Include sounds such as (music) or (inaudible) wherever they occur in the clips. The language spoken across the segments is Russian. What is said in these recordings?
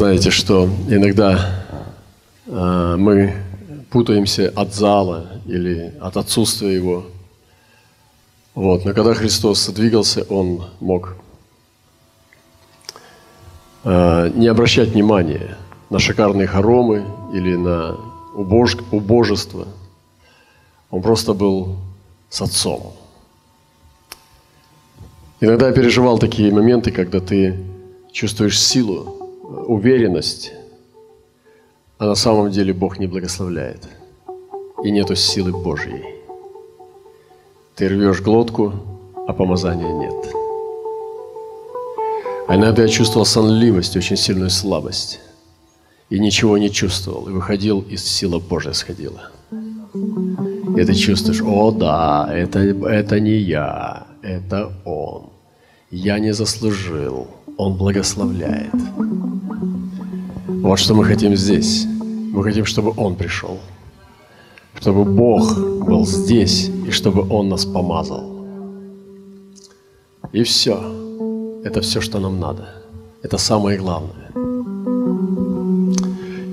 Знаете, что иногда э, мы путаемся от зала или от отсутствия его. Вот. Но когда Христос двигался, Он мог э, не обращать внимания на шикарные хоромы или на убож... убожество. Он просто был с Отцом. Иногда я переживал такие моменты, когда ты чувствуешь силу, уверенность, а на самом деле Бог не благословляет. И нету силы Божьей. Ты рвешь глотку, а помазания нет. А иногда я чувствовал сонливость, очень сильную слабость. И ничего не чувствовал. И выходил, и сила Божья сходила. И ты чувствуешь, о да, это, это не я, это Он. Я не заслужил. Он благословляет. Вот что мы хотим здесь. Мы хотим, чтобы Он пришел. Чтобы Бог был здесь, и чтобы Он нас помазал. И все. Это все, что нам надо. Это самое главное.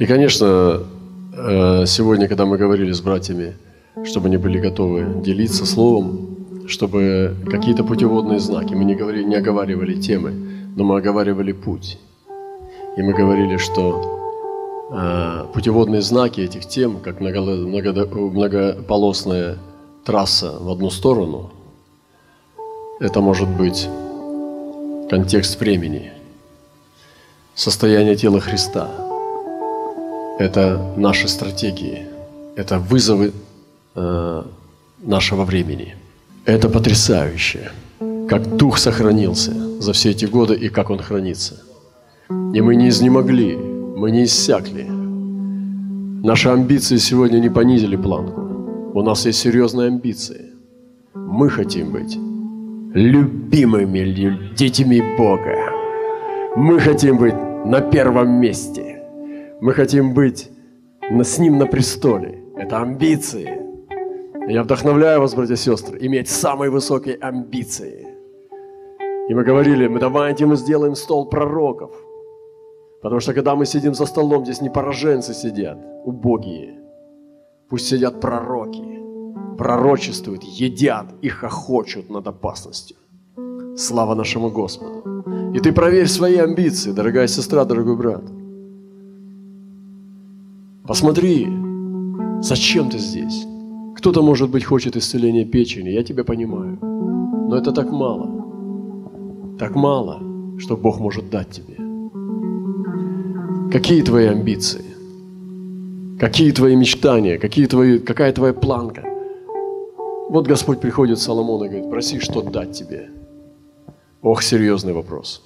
И, конечно, э, сегодня, когда мы говорили с братьями, чтобы они были готовы делиться словом, чтобы какие-то путеводные знаки, мы не, говорили, не оговаривали темы, но мы оговаривали путь. И мы говорили, что э, путеводные знаки этих тем, как много, много, многополосная трасса в одну сторону, это может быть контекст времени, состояние тела Христа. Это наши стратегии, это вызовы э, нашего времени. Это потрясающе, как Дух сохранился за все эти годы и как Он хранится – и мы не изнемогли, мы не иссякли. Наши амбиции сегодня не понизили планку. У нас есть серьезные амбиции. Мы хотим быть любимыми детьми Бога. Мы хотим быть на первом месте. Мы хотим быть с Ним на престоле. Это амбиции. Я вдохновляю вас, братья и сестры, иметь самые высокие амбиции. И мы говорили, мы давайте мы сделаем стол пророков – Потому что когда мы сидим за столом, здесь не пораженцы сидят, убогие. Пусть сидят пророки, пророчествуют, едят и хохочут над опасностью. Слава нашему Господу. И ты проверь свои амбиции, дорогая сестра, дорогой брат. Посмотри, зачем ты здесь? Кто-то, может быть, хочет исцеления печени, я тебя понимаю. Но это так мало. Так мало, что Бог может дать тебе. Какие твои амбиции? Какие твои мечтания? Какие твои, какая твоя планка? Вот Господь приходит к Соломону и говорит, проси, что дать тебе. Ох, серьезный вопрос.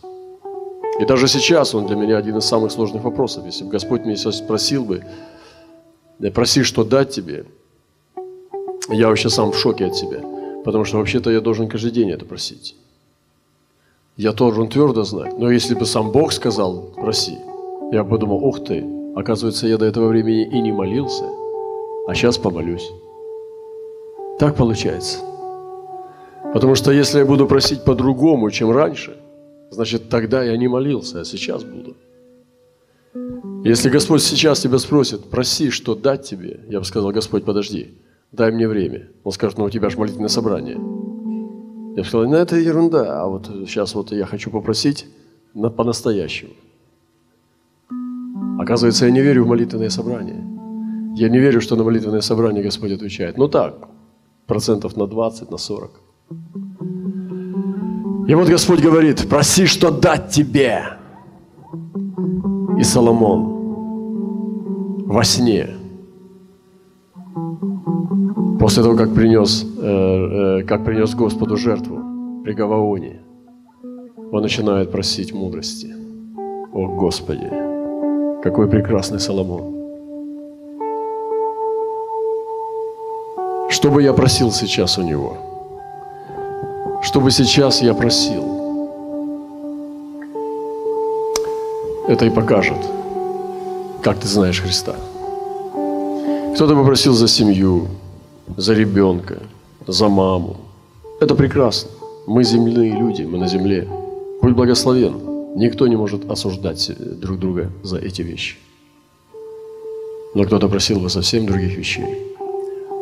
И даже сейчас он для меня один из самых сложных вопросов. Если бы Господь меня сейчас спросил бы, проси, что дать тебе, я вообще сам в шоке от себя. Потому что вообще-то я должен каждый день это просить. Я должен твердо знать. Но если бы сам Бог сказал, проси, я подумал, ух ты, оказывается, я до этого времени и не молился, а сейчас помолюсь. Так получается. Потому что если я буду просить по-другому, чем раньше, значит, тогда я не молился, а сейчас буду. Если Господь сейчас тебя спросит, проси, что дать тебе, я бы сказал, Господь, подожди, дай мне время. Он скажет, ну у тебя же молитвенное собрание. Я бы сказал, ну это ерунда, а вот сейчас вот я хочу попросить на, по-настоящему. Оказывается, я не верю в молитвенное собрание. Я не верю, что на молитвенное собрание Господь отвечает. Ну так, процентов на 20, на 40. И вот Господь говорит, проси, что дать тебе. И Соломон во сне, после того, как принес, э, э, как принес Господу жертву при Гаваоне, он начинает просить мудрости. О Господи! Какой прекрасный Соломон. Что бы я просил сейчас у него? Что бы сейчас я просил? Это и покажет, как ты знаешь Христа. Кто-то попросил за семью, за ребенка, за маму. Это прекрасно. Мы земные люди, мы на земле. Будь благословен. Никто не может осуждать друг друга за эти вещи. Но кто-то просил бы совсем других вещей.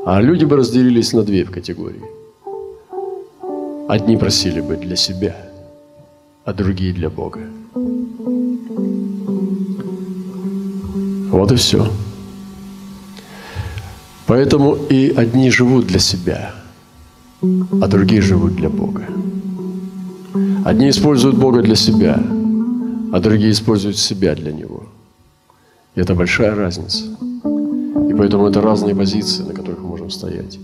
А люди бы разделились на две категории. Одни просили бы для себя, а другие для Бога. Вот и все. Поэтому и одни живут для себя, а другие живут для Бога. Одни используют Бога для себя, а другие используют себя для Него. И это большая разница. И поэтому это разные позиции, на которых мы можем стоять.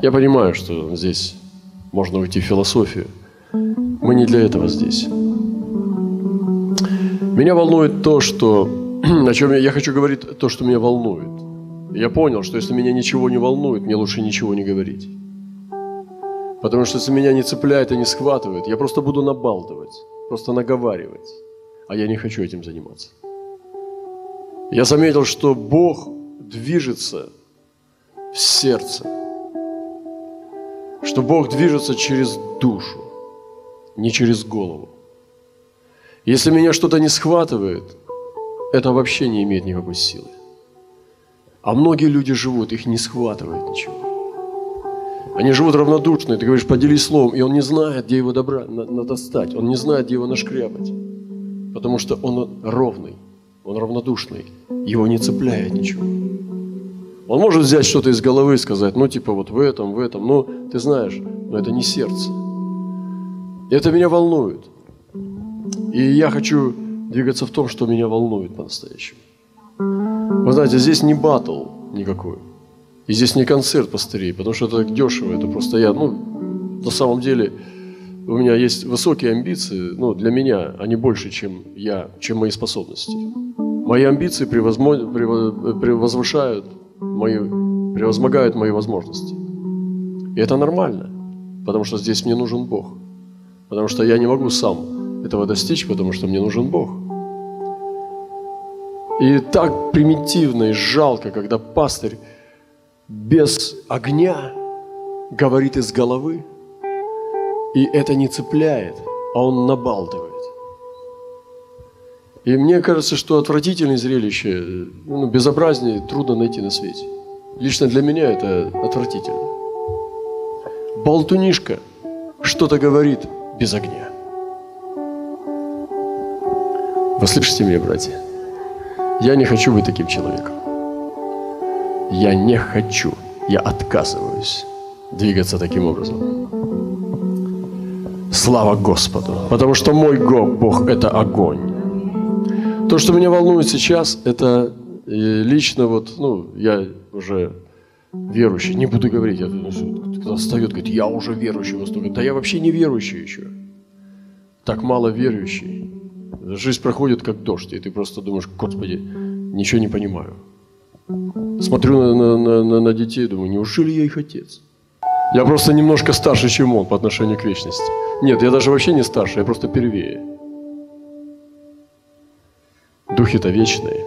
Я понимаю, что здесь можно уйти в философию. Мы не для этого здесь. Меня волнует то, что... (clears throat) О чем я, я хочу говорить то, что меня волнует. Я понял, что если меня ничего не волнует, мне лучше ничего не говорить. Потому что если меня не цепляет и не схватывает, я просто буду набалтывать, просто наговаривать. А я не хочу этим заниматься. Я заметил, что Бог движется в сердце. Что Бог движется через душу, не через голову. Если меня что-то не схватывает, это вообще не имеет никакой силы. А многие люди живут, их не схватывает ничего. Они живут равнодушно, ты говоришь, поделись словом, и он не знает, где его добра, достать, он не знает, где его нашкрябать, потому что он ровный, он равнодушный, его не цепляет ничего. Он может взять что-то из головы и сказать, ну типа вот в этом, в этом, ну ты знаешь, но это не сердце. И это меня волнует. И я хочу двигаться в том, что меня волнует по-настоящему. Знаете, здесь не батл никакой. И здесь не концерт пастырей, потому что это так дешево. Это просто я, ну, на самом деле, у меня есть высокие амбиции, ну, для меня они больше, чем я, чем мои способности. Мои амбиции превозвышают мои, превозмогают мои возможности. И это нормально, потому что здесь мне нужен Бог. Потому что я не могу сам этого достичь, потому что мне нужен Бог. И так примитивно и жалко, когда пастырь без огня говорит из головы, и это не цепляет, а он набалтывает. И мне кажется, что отвратительное зрелище, ну, безобразнее трудно найти на свете. Лично для меня это отвратительно. Болтунишка что-то говорит без огня. Вы слышите меня, братья? Я не хочу быть таким человеком. Я не хочу, я отказываюсь двигаться таким образом. Слава Господу, потому что мой Бог – это огонь. То, что меня волнует сейчас, это э, лично вот, ну, я уже верующий, не буду говорить, я, кто встает, говорит, я уже верующий, настолько. да я вообще не верующий еще. Так мало верующий. Жизнь проходит как дождь, и ты просто думаешь, Господи, ничего не понимаю. Смотрю на, на, на, на детей, думаю, неужели я их отец? Я просто немножко старше, чем он по отношению к вечности. Нет, я даже вообще не старше, я просто первее. Духи-то вечные.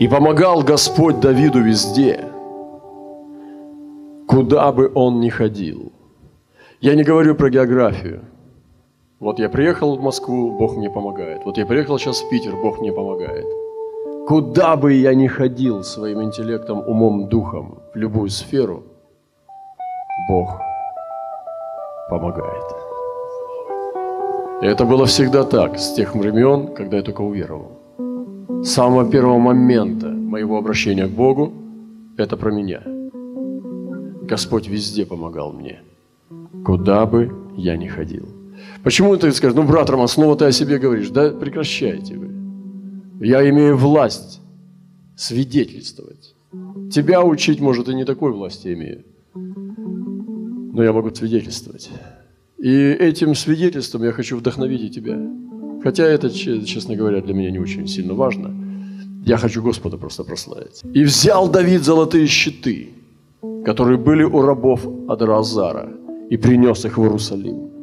И помогал Господь Давиду везде, куда бы он ни ходил. Я не говорю про географию – вот я приехал в Москву, Бог мне помогает. Вот я приехал сейчас в Питер, Бог мне помогает. Куда бы я ни ходил своим интеллектом, умом, духом, в любую сферу, Бог помогает. И это было всегда так, с тех времен, когда я только уверовал. С самого первого момента моего обращения к Богу – это про меня. Господь везде помогал мне, куда бы я ни ходил. Почему ты скажешь, ну, брат Роман, снова ты о себе говоришь? Да прекращайте вы. Я имею власть свидетельствовать. Тебя учить, может, и не такой власти имею. Но я могу свидетельствовать. И этим свидетельством я хочу вдохновить и тебя. Хотя это, честно говоря, для меня не очень сильно важно. Я хочу Господа просто прославить. И взял Давид золотые щиты, которые были у рабов Адразара, и принес их в Иерусалим.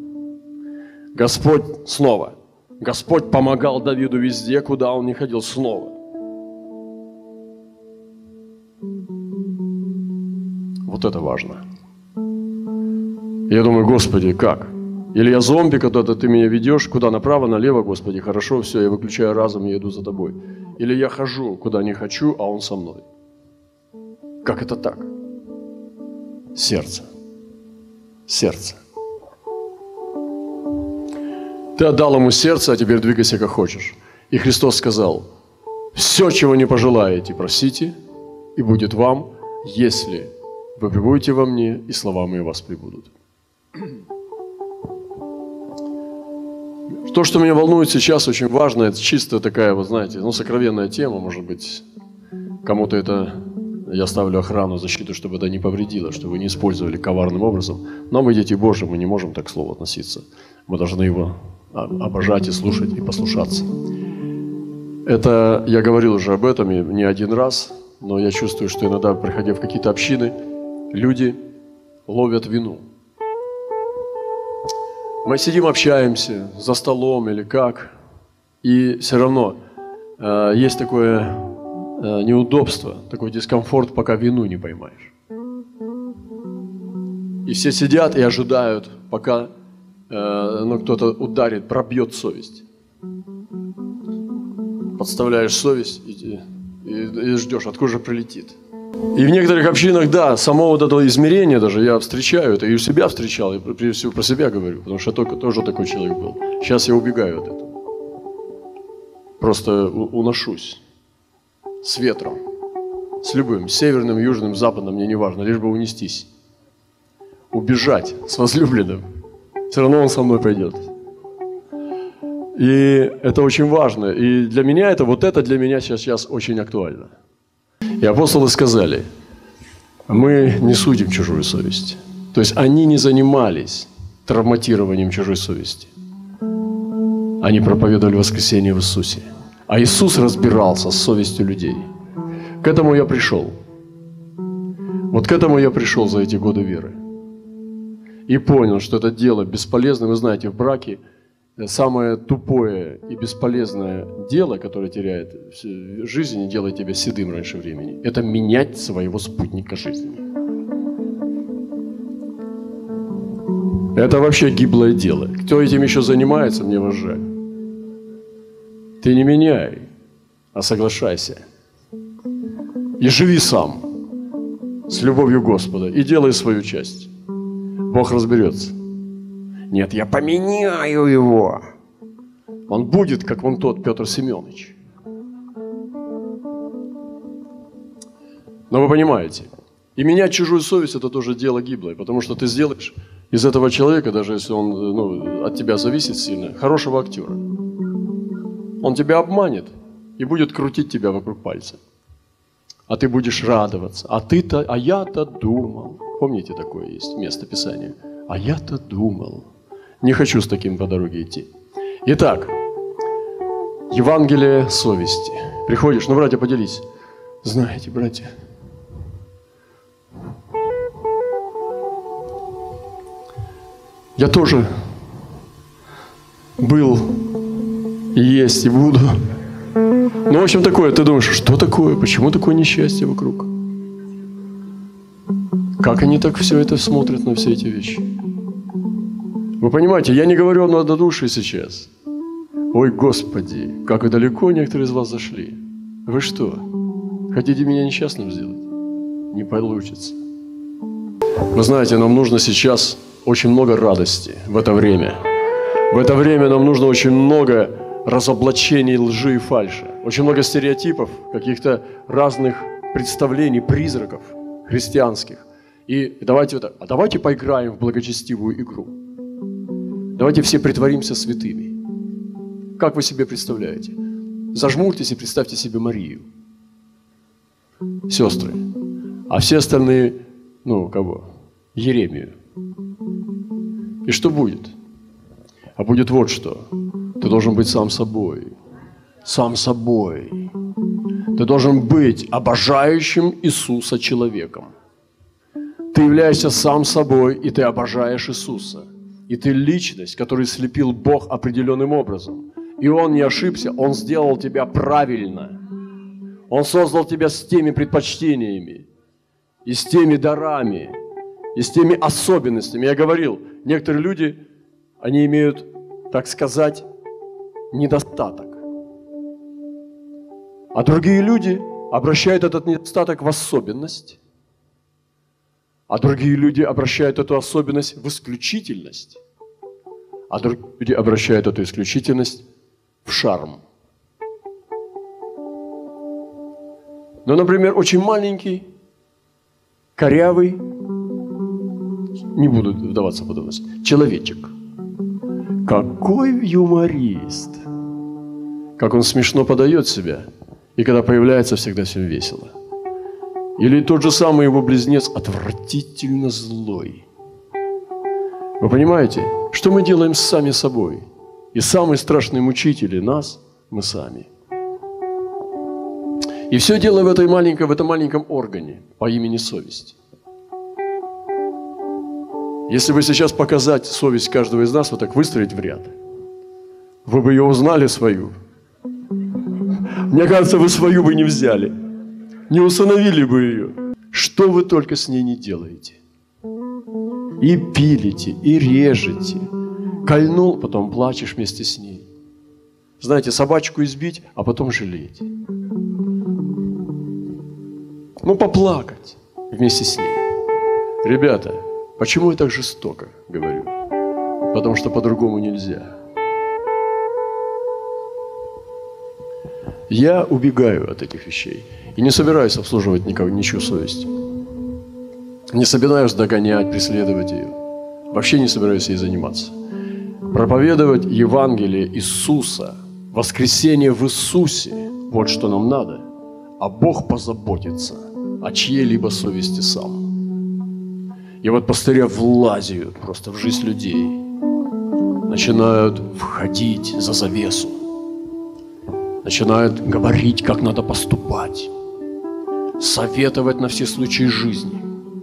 Господь снова. Господь помогал Давиду везде, куда он не ходил снова. Вот это важно. Я думаю, Господи, как? Или я зомби, когда ты меня ведешь, куда направо, налево, Господи, хорошо, все, я выключаю разум и иду за тобой. Или я хожу, куда не хочу, а он со мной. Как это так? Сердце. Сердце. Ты отдал ему сердце, а теперь двигайся как хочешь. И Христос сказал, все, чего не пожелаете, просите, и будет вам, если вы прибудете во мне, и слова мои вас прибудут. То, что меня волнует сейчас, очень важно, это чисто такая, вы знаете, ну, сокровенная тема, может быть, кому-то это, я ставлю охрану, защиту, чтобы это не повредило, чтобы вы не использовали коварным образом. Но мы дети Божьи, мы не можем так к слову относиться. Мы должны его обожать и слушать, и послушаться. Это, я говорил уже об этом и не один раз, но я чувствую, что иногда, приходя в какие-то общины, люди ловят вину. Мы сидим, общаемся за столом или как, и все равно э, есть такое э, неудобство, такой дискомфорт, пока вину не поймаешь. И все сидят и ожидают, пока ну, кто-то ударит, пробьет совесть. Подставляешь совесть и, и, и ждешь, откуда же прилетит. И в некоторых общинах, да, само вот это измерение даже я встречаю, это и у себя встречал, и прежде всего про себя говорю, потому что я только, тоже такой человек был. Сейчас я убегаю от этого. Просто уношусь с ветром, с любым, северным, южным, западным, мне не важно, лишь бы унестись. Убежать с возлюбленным. Все равно он со мной пойдет. И это очень важно. И для меня это, вот это для меня сейчас, сейчас очень актуально. И апостолы сказали, мы не судим чужую совесть. То есть они не занимались травматированием чужой совести. Они проповедовали воскресение в Иисусе. А Иисус разбирался с совестью людей. К этому я пришел. Вот к этому я пришел за эти годы веры. И понял, что это дело бесполезно. Вы знаете, в браке – самое тупое и бесполезное дело, которое теряет жизнь и делает тебя седым раньше времени, это менять своего спутника жизни. Это вообще гиблое дело. Кто этим еще занимается, мне вас. Ты не меняй, а соглашайся. И живи сам с любовью Господа и делай свою часть. Бог разберется. Нет, я поменяю его. Он будет, как вон тот Петр Семенович. Но вы понимаете, и менять чужую совесть – это тоже дело гиблое, потому что ты сделаешь из этого человека, даже если он ну, от тебя зависит сильно, хорошего актера. Он тебя обманет и будет крутить тебя вокруг пальца. А ты будешь радоваться. А ты-то, а я-то думал. Помните, такое есть место Писания? А я-то думал. Не хочу с таким по дороге идти. Итак, Евангелие совести. Приходишь, ну, братья, поделись. Знаете, братья, я тоже был, и есть, и буду. Ну, в общем, такое, ты думаешь, что такое, почему такое несчастье вокруг? Как они так все это смотрят на все эти вещи? Вы понимаете, я не говорю о надодушии сейчас. Ой, Господи, как далеко некоторые из вас зашли. Вы что, хотите меня несчастным сделать? Не получится. Вы знаете, нам нужно сейчас очень много радости в это время. В это время нам нужно очень много разоблачений лжи и фальши. Очень много стереотипов, каких-то разных представлений, призраков христианских. И давайте вот так, а давайте поиграем в благочестивую игру. Давайте все притворимся святыми. Как вы себе представляете? Зажмурьтесь и представьте себе Марию. Сестры. А все остальные, ну, кого? Еремию. И что будет? А будет вот что. Ты должен быть сам собой. Сам собой. Ты должен быть обожающим Иисуса человеком. Ты являешься сам собой, и ты обожаешь Иисуса – и ты личность, которую слепил Бог определенным образом. И Он не ошибся, Он сделал тебя правильно. Он создал тебя с теми предпочтениями, и с теми дарами, и с теми особенностями. Я говорил, некоторые люди, они имеют, так сказать, недостаток. А другие люди обращают этот недостаток в особенность, а другие люди обращают эту особенность в исключительность, а другие люди обращают эту исключительность в шарм. Ну, например, очень маленький, корявый, не буду вдаваться в подробности, человечек. Какой юморист! Как он смешно подает себя, и когда появляется, всегда всем весело. Или тот же самый его близнец отвратительно злой. Вы понимаете, что мы делаем сами собой? И самые страшные мучители нас – мы сами – и все дело в, этой маленькой, в этом маленьком органе по имени совесть. Если бы сейчас показать совесть каждого из нас, вот так выстроить в ряд, вы бы ее узнали свою. Мне кажется, вы свою бы не взяли, не установили бы ее. Что вы только с ней не делаете. И пилите, и режете. Кольнул, потом плачешь вместе с ней. Знаете, собачку избить, а потом жалеть. Ну, поплакать вместе с ней. Ребята, почему я так жестоко говорю? Потому что по-другому нельзя. Я убегаю от этих вещей и не собираюсь обслуживать никого, ничью совесть. Не собираюсь догонять, преследовать ее. Вообще не собираюсь ей заниматься. Проповедовать Евангелие Иисуса, воскресение в Иисусе – вот что нам надо. А Бог позаботится – о чьей-либо совести сам. И вот пастыря влазят просто в жизнь людей, начинают входить за завесу, начинают говорить, как надо поступать, советовать на все случаи жизни.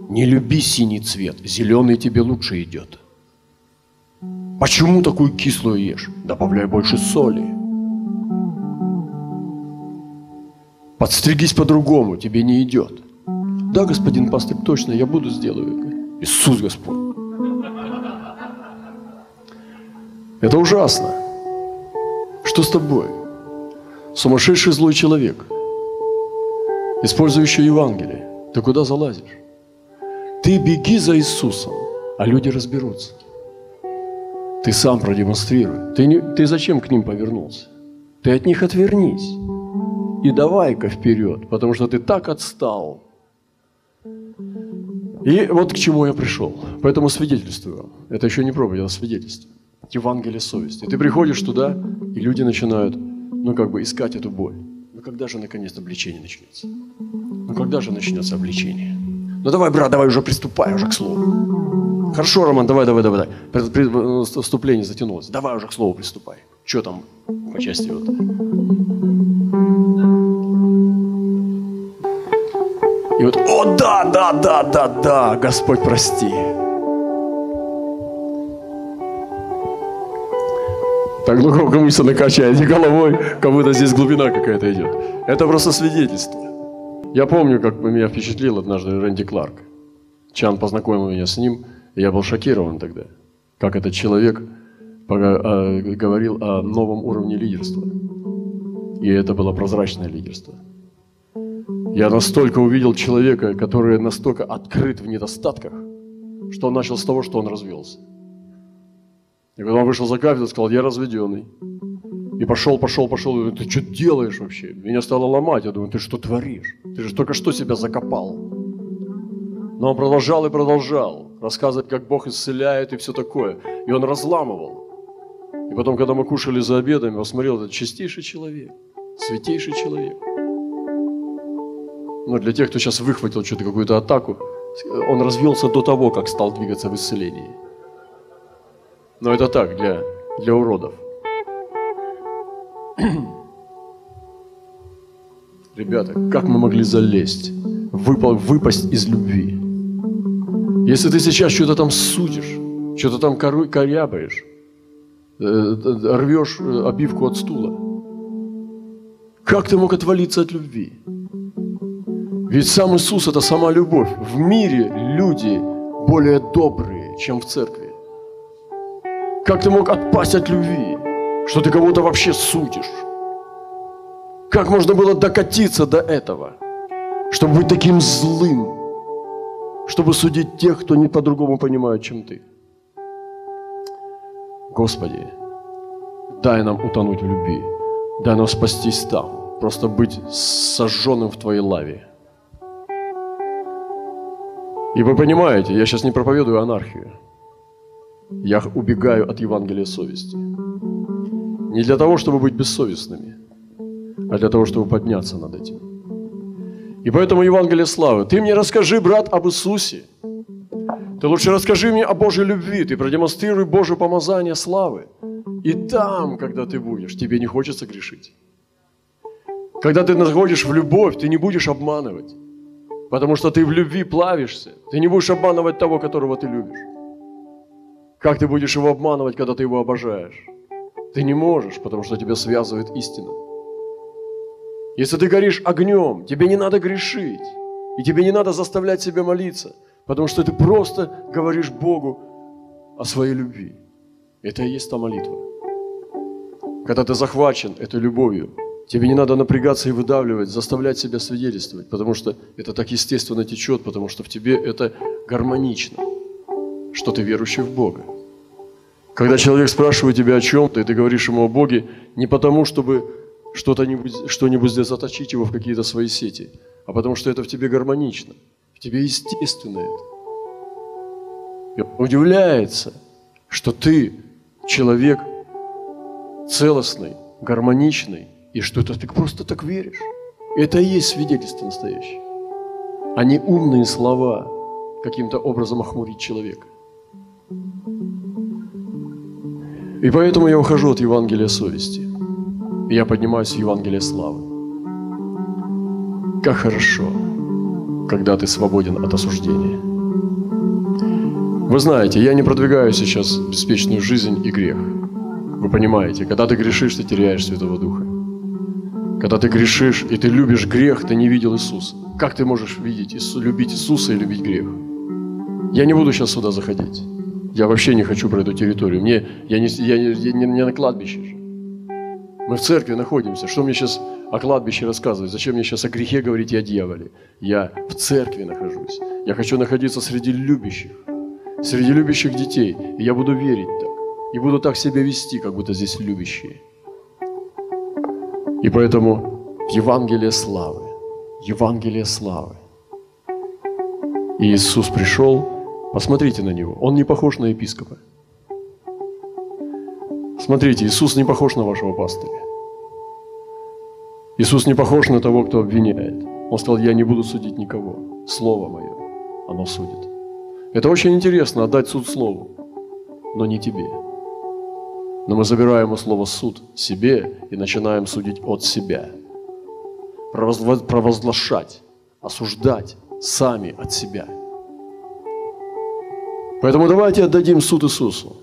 Не люби синий цвет, зеленый тебе лучше идет. Почему такую кислую ешь? Добавляй больше соли. Подстригись по-другому, тебе не идет. Да, господин пастор, точно, я буду сделаю. Иисус Господь. Это ужасно. Что с тобой? Сумасшедший злой человек, использующий Евангелие. Ты куда залазишь? Ты беги за Иисусом, а люди разберутся. Ты сам продемонстрируй. Ты, не, ты зачем к ним повернулся? Ты от них отвернись. И давай-ка вперед, потому что ты так отстал. И вот к чему я пришел. Поэтому свидетельствую. Это еще не проповедь, это свидетельство. Евангелие совести. Ты приходишь туда, и люди начинают, ну, как бы искать эту боль. Ну, когда же, наконец, обличение начнется? Ну, когда же начнется обличение? Ну, давай, брат, давай уже приступай уже к слову. Хорошо, Роман, давай, давай, давай. давай. Вступление затянулось. Давай уже к слову приступай. Что там по части вот? И вот, о, да, да, да, да, Господь, прости. Так глубоко мысль накачаете головой, как будто здесь глубина какая-то идет. Это просто свидетельство. Я помню, как меня впечатлил однажды Рэнди Кларк. Чан познакомил меня с ним, и я был шокирован тогда, как этот человек а, говорил о новом уровне лидерства. И это было прозрачное лидерство – я настолько увидел человека, который настолько открыт в недостатках, что он начал с того, что он развелся. И когда он вышел за кафедру, сказал, я разведенный. И пошел, пошел, пошел. Я говорю, ты что делаешь вообще? Меня стало ломать. Я думаю, ты что творишь? Ты же только что себя закопал. Но он продолжал и продолжал рассказывать, как Бог исцеляет и все такое. И он разламывал. И потом, когда мы кушали за обедом, я смотрел, этот чистейший человек, святейший человек ну, для тех, кто сейчас выхватил что-то, какую-то атаку, он развелся до того, как стал двигаться в исцелении. Но это так, для, для уродов. (clears throat) Ребята, как мы могли залезть, выпал, выпасть из любви? Если ты сейчас что-то там судишь, что-то там корябаешь, э, рвешь э, обивку от стула, как ты мог отвалиться от любви? Ведь сам Иисус – это сама любовь. В мире люди более добрые, чем в церкви. Как ты мог отпасть от любви? Что ты кого-то вообще судишь? Как можно было докатиться до этого? Чтобы быть таким злым, чтобы судить тех, кто не по-другому понимает, чем ты. Господи, дай нам утонуть в любви, дай нам спастись там, просто быть сожженным в Твоей лаве. И вы понимаете, я сейчас не проповедую анархию. Я убегаю от Евангелия совести. Не для того, чтобы быть бессовестными, а для того, чтобы подняться над этим. И поэтому Евангелие славы. Ты мне расскажи, брат, об Иисусе. Ты лучше расскажи мне о Божьей любви. Ты продемонстрируй Божье помазание славы. И там, когда ты будешь, тебе не хочется грешить. Когда ты находишь в любовь, ты не будешь обманывать. Потому что ты в любви плавишься. Ты не будешь обманывать того, которого ты любишь. Как ты будешь его обманывать, когда ты его обожаешь? Ты не можешь, потому что тебя связывает истина. Если ты горишь огнем, тебе не надо грешить. И тебе не надо заставлять себя молиться, потому что ты просто говоришь Богу о своей любви. Это и есть та молитва. Когда ты захвачен этой любовью, тебе не надо напрягаться и выдавливать, заставлять себя свидетельствовать, потому что это так естественно течет, потому что в тебе это гармонично, что ты верующий в Бога. Когда человек спрашивает тебя о чем-то, и ты говоришь ему о Боге, не потому, чтобы что-нибудь что здесь заточить его в какие-то свои сети, а потому что это в тебе гармонично, в тебе естественно это. И он удивляется, что ты человек целостный, гармоничный, и что ты просто так веришь. Это и есть свидетельство настоящее, а не умные слова каким-то образом охмурить человека. И поэтому я ухожу от Евангелия совести – я поднимаюсь в Евангелие славы. Как хорошо, когда ты свободен от осуждения. Вы знаете, я не продвигаю сейчас беспечную жизнь и грех. Вы понимаете, когда ты грешишь, ты теряешь Святого Духа. Когда ты грешишь и ты любишь грех, ты не видел Иисуса. Как ты можешь видеть, любить Иисуса и любить грех? Я не буду сейчас сюда заходить. Я вообще не хочу про эту территорию. Мне, я, не, я, не, я не, не на кладбище же. Мы в церкви находимся. Что мне сейчас о кладбище рассказывать? Зачем мне сейчас о грехе говорить и о дьяволе? Я в церкви нахожусь. Я хочу находиться среди любящих, среди любящих детей. И я буду верить так. И буду так себя вести, как будто здесь любящие. И поэтому Евангелие славы, Евангелие славы. И Иисус пришел, посмотрите на Него, Он не похож на епископа. Смотрите, Иисус не похож на вашего пастыря. Иисус не похож на того, кто обвиняет. Он сказал, я не буду судить никого. Слово мое, оно судит. Это очень интересно, отдать суд Слову, но не тебе. Но мы забираем у слова суд себе и начинаем судить от себя. Провозглашать, осуждать сами от себя. Поэтому давайте отдадим суд Иисусу.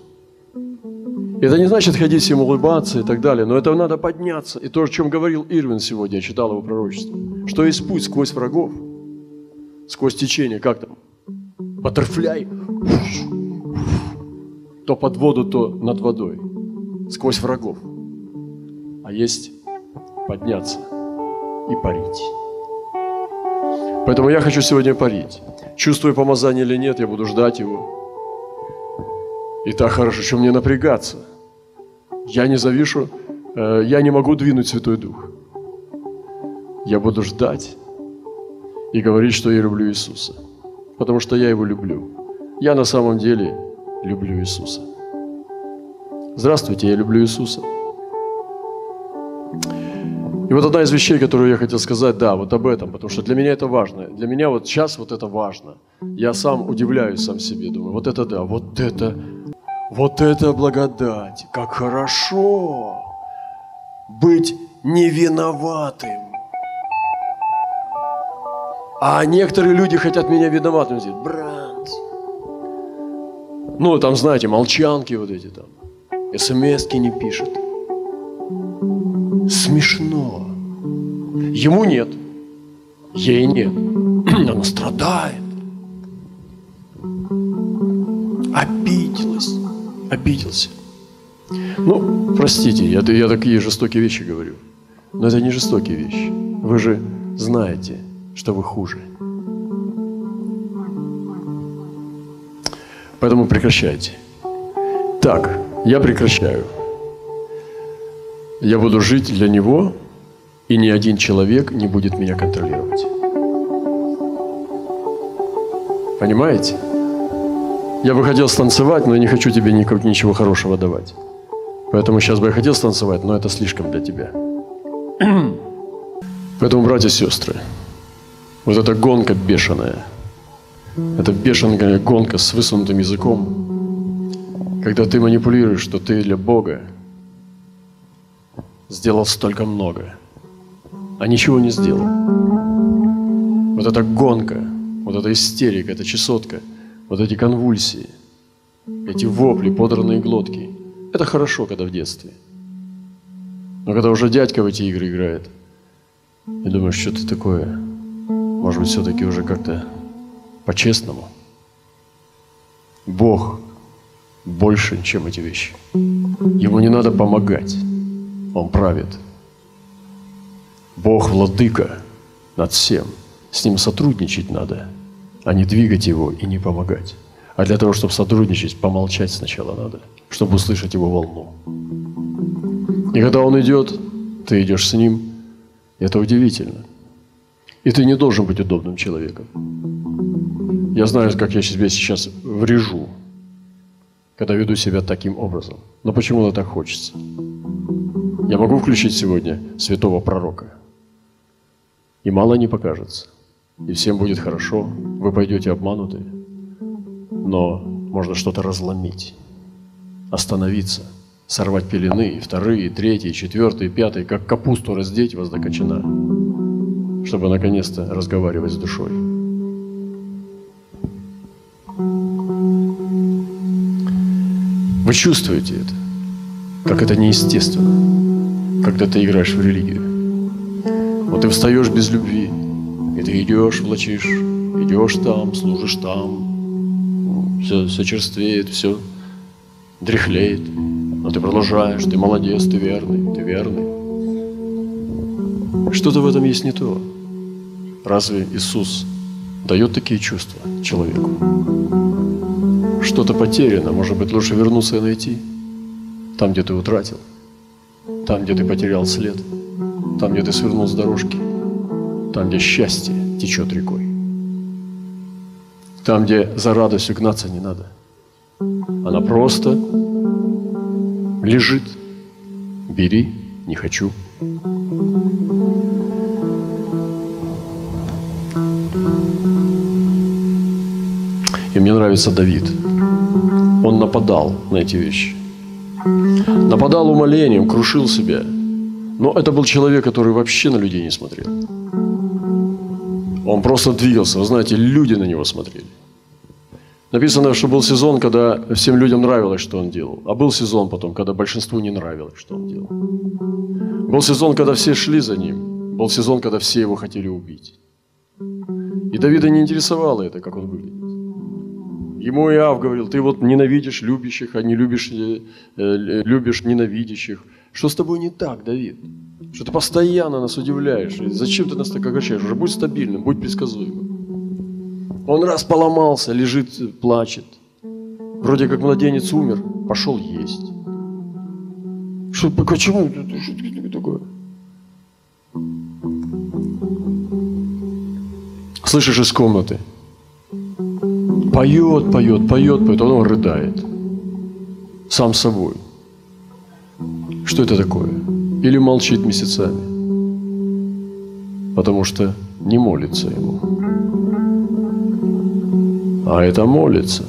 Это не значит ходить всем улыбаться и так далее, но это надо подняться. И то, о чем говорил Ирвин сегодня, я читал его пророчество, что есть путь сквозь врагов, сквозь течение, как там, баттерфляй, то под воду, то над водой, сквозь врагов. А есть подняться и парить. Поэтому я хочу сегодня парить. Чувствую помазание или нет, я буду ждать его. И так хорошо, что мне напрягаться. Я не завишу, э, я не могу двинуть Святой Дух. Я буду ждать и говорить, что я люблю Иисуса. Потому что я Его люблю. Я на самом деле люблю Иисуса. Здравствуйте, я люблю Иисуса. И вот одна из вещей, которую я хотел сказать, да, вот об этом, потому что для меня это важно. Для меня вот сейчас вот это важно. Я сам удивляюсь сам себе, думаю, вот это да, вот это вот это благодать, как хорошо быть невиноватым. А некоторые люди хотят меня виноватым сделать. Брат. Ну, там, знаете, молчанки вот эти там. Смс не пишет. Смешно. Ему нет. Ей нет. (clears throat) Она страдает. Обиделась обиделся. Ну, простите, я, я такие жестокие вещи говорю. Но это не жестокие вещи. Вы же знаете, что вы хуже. Поэтому прекращайте. Так, я прекращаю. Я буду жить для Него, и ни один человек не будет меня контролировать. Понимаете? Я бы хотел станцевать, но я не хочу тебе ничего хорошего давать. Поэтому сейчас бы я хотел станцевать, но это слишком для тебя. (clears throat) Поэтому, братья и сестры, вот эта гонка бешеная, это бешеная гонка с высунутым языком, когда ты манипулируешь, что ты для Бога сделал столько много, а ничего не сделал. Вот эта гонка, вот эта истерика, эта чесотка, вот эти конвульсии, эти вопли, подранные глотки, это хорошо, когда в детстве. Но когда уже дядька в эти игры играет, и думаешь, что ты такое, может быть, все-таки уже как-то по-честному. Бог больше, чем эти вещи. Ему не надо помогать. Он правит. Бог владыка над всем. С ним сотрудничать надо, а не двигать его и не помогать. А для того, чтобы сотрудничать, помолчать сначала надо, чтобы услышать его волну. И когда он идет, ты идешь с ним, это удивительно. И ты не должен быть удобным человеком. Я знаю, как я себе сейчас врежу, когда веду себя таким образом. Но почему-то так хочется. Я могу включить сегодня святого пророка. И мало не покажется. И всем будет хорошо. Вы пойдете обманутые. Но можно что-то разломить, остановиться, сорвать пелены, и вторые, и третьи, и четвертые, и пятые, как капусту раздеть вас до кочана, чтобы наконец-то разговаривать с душой. Вы чувствуете это, как это неестественно, когда ты играешь в религию. Вот ты встаешь без любви, и ты идешь, влачишь, идешь там, служишь там, все, все черствеет, все дряхлеет, но ты продолжаешь, ты молодец, ты верный, ты верный. Что-то в этом есть не то. Разве Иисус дает такие чувства человеку? Что-то потеряно, может быть, лучше вернуться и найти. Там, где ты утратил, там, где ты потерял след, там, где ты свернул с дорожки, там, где счастье течет рекой, там, где за радостью гнаться не надо. Она просто лежит. Бери, не хочу. И мне нравится Давид. Он нападал на эти вещи. Нападал умолением, крушил себя. Но это был человек, который вообще на людей не смотрел. Он просто двигался. Вы знаете, люди на него смотрели. Написано, что был сезон, когда всем людям нравилось, что он делал. А был сезон потом, когда большинству не нравилось, что он делал. Был сезон, когда все шли за ним. Был сезон, когда все его хотели убить. И Давида не интересовало это, как он выглядит. Ему Иав говорил, ты вот ненавидишь любящих, а не любишь, э, э, любишь ненавидящих. Что с тобой не так, Давид? Что ты постоянно нас удивляешь. Зачем ты нас так огорчаешь? Уже будь стабильным, будь предсказуемым. Он раз поломался, лежит, плачет. Вроде как младенец умер, пошел есть. Что, почему? Что такое? Слышишь из комнаты. Поет, поет, поет, поет, он рыдает. Сам собой. Что это такое? Или молчит месяцами. Потому что не молится ему. А это молится.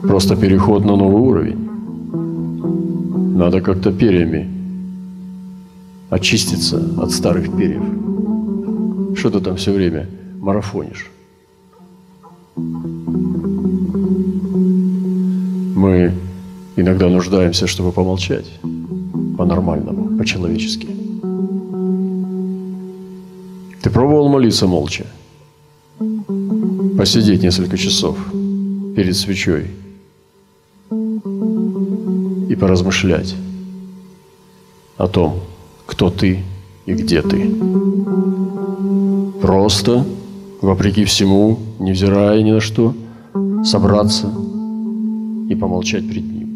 Просто переход на новый уровень. Надо как-то перьями очиститься от старых перьев. Что ты там все время марафонишь? Мы иногда нуждаемся, чтобы помолчать по-нормальному, по-человечески. Ты пробовал молиться молча? Посидеть несколько часов перед свечой и поразмышлять, о том, кто ты и где ты. Просто, вопреки всему, невзирая ни на что, собраться и помолчать перед Ним.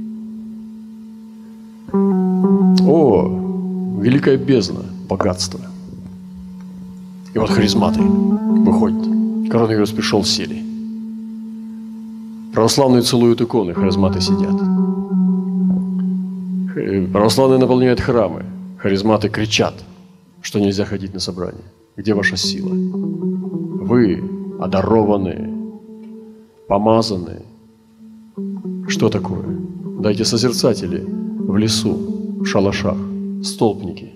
О, великая бездна, богатство. И вот харизматы выходят. Коронавирус пришел, сели. Православные целуют иконы, харизматы сидят. Православные наполняют храмы, харизматы кричат, что нельзя ходить на собрание. Где ваша сила? Вы одарованные, помазанные. Что такое? Дайте созерцатели в лесу, в шалашах, столпники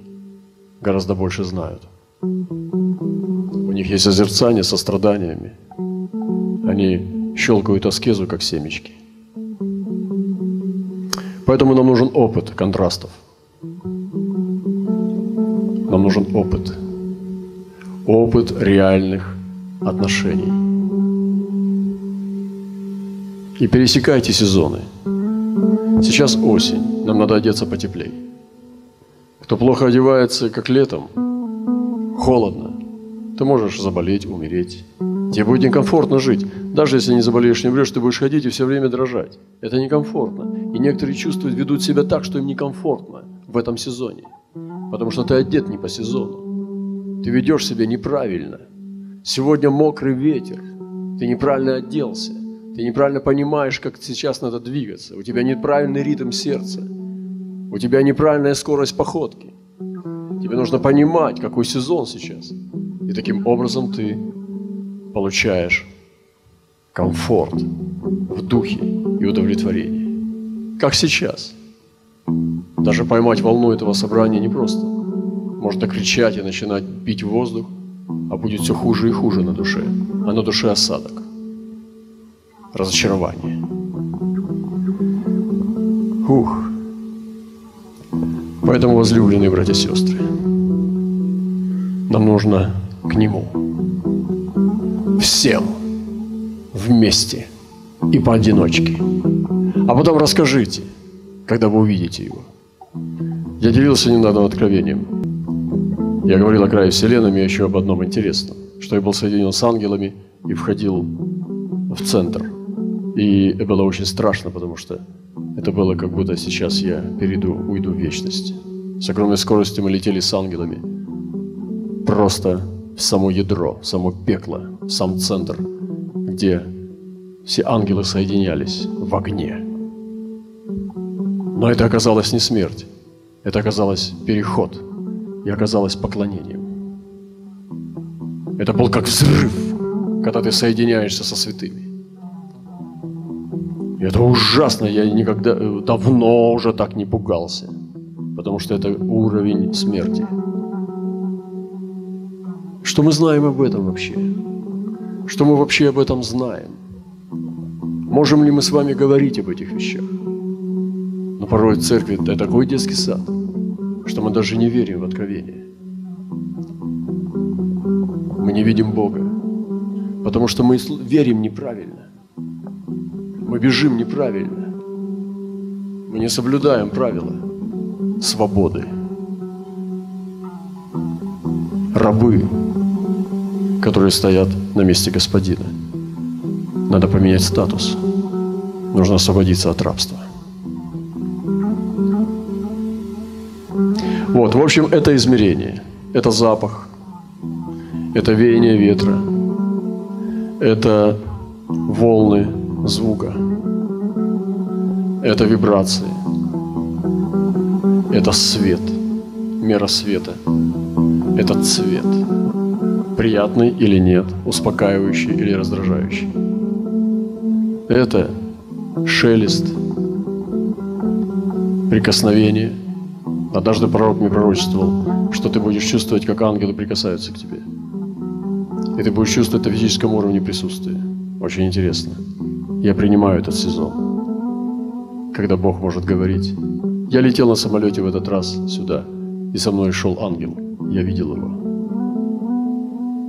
гораздо больше знают. У них есть созерцание со страданиями. Они щелкают аскезу, как семечки. Поэтому нам нужен опыт контрастов. Нам нужен опыт. Опыт реальных отношений. И пересекайте сезоны. Сейчас осень, нам надо одеться потеплей. Кто плохо одевается, как летом, холодно, ты можешь заболеть, умереть. Тебе будет некомфортно жить. Даже если не заболеешь, не умрешь, ты будешь ходить и все время дрожать. Это некомфортно. И некоторые чувствуют, ведут себя так, что им некомфортно в этом сезоне. Потому что ты одет не по сезону. Ты ведешь себя неправильно. Сегодня мокрый ветер. Ты неправильно оделся. Ты неправильно понимаешь, как сейчас надо двигаться. У тебя неправильный ритм сердца. У тебя неправильная скорость походки. Тебе нужно понимать, какой сезон сейчас. И таким образом ты получаешь комфорт в духе и удовлетворение. Как сейчас. Даже поймать волну этого собрания непросто. Можно кричать и начинать бить воздух, а будет все хуже и хуже на душе. А на душе осадок. Разочарование. Ух. Поэтому, возлюбленные братья и сестры, нам нужно к Нему всем вместе и поодиночке. А потом расскажите, когда вы увидите его. Я делился недавно откровением. Я говорил о крае Вселенной и еще об одном интересном, что я был соединен с ангелами и входил в центр. И было очень страшно, потому что это было как будто сейчас я перейду, уйду в вечность. С огромной скоростью мы летели с ангелами. Просто в само ядро, в само пекло, в сам центр, где все ангелы соединялись в огне. Но это оказалось не смерть, это оказалось переход и оказалось поклонением. Это был как взрыв, когда ты соединяешься со святыми. Это ужасно, я никогда, давно уже так не пугался, потому что это уровень смерти. Что мы знаем об этом вообще? Что мы вообще об этом знаем? Можем ли мы с вами говорить об этих вещах? Но порой в церкви это такой детский сад, что мы даже не верим в откровение. Мы не видим Бога, потому что мы верим неправильно. Мы бежим неправильно. Мы не соблюдаем правила свободы. Рабы которые стоят на месте Господина. Надо поменять статус. Нужно освободиться от рабства. Вот, в общем, это измерение. Это запах. Это веяние ветра. Это волны звука. Это вибрации. Это свет. Мера света. Это цвет приятный или нет, успокаивающий или раздражающий. Это шелест, прикосновение. Однажды пророк мне пророчествовал, что ты будешь чувствовать, как ангелы прикасаются к тебе. И ты будешь чувствовать на физическом уровне присутствия. Очень интересно. Я принимаю этот сезон, когда Бог может говорить. Я летел на самолете в этот раз сюда, и со мной шел ангел. Я видел его.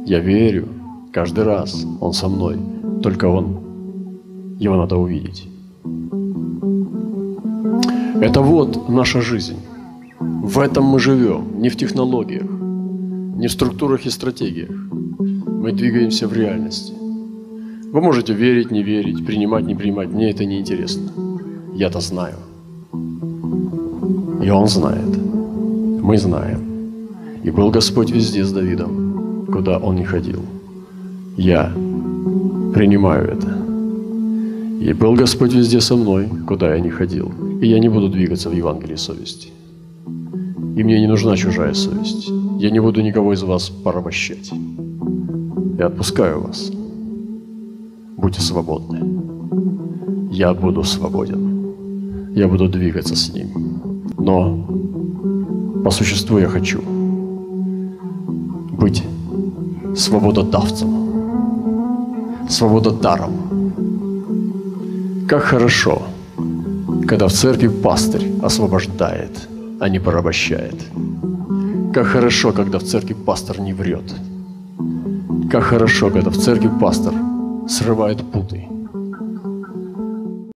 Я верю, каждый раз Он со мной, только Он, Его надо увидеть. Это вот наша жизнь. В этом мы живем, не в технологиях, не в структурах и стратегиях. Мы двигаемся в реальности. Вы можете верить, не верить, принимать, не принимать. Мне это не интересно. Я-то знаю. И он знает. Мы знаем. И был Господь везде с Давидом, куда он не ходил. Я принимаю это. И был Господь везде со мной, куда я не ходил. И я не буду двигаться в Евангелии совести. И мне не нужна чужая совесть. Я не буду никого из вас порабощать. Я отпускаю вас. Будьте свободны. Я буду свободен. Я буду двигаться с ним. Но по существу я хочу быть свобододавцем, свобододаром. Как хорошо, когда в церкви пастырь освобождает, а не порабощает. Как хорошо, когда в церкви пастор не врет. Как хорошо, когда в церкви пастор срывает путы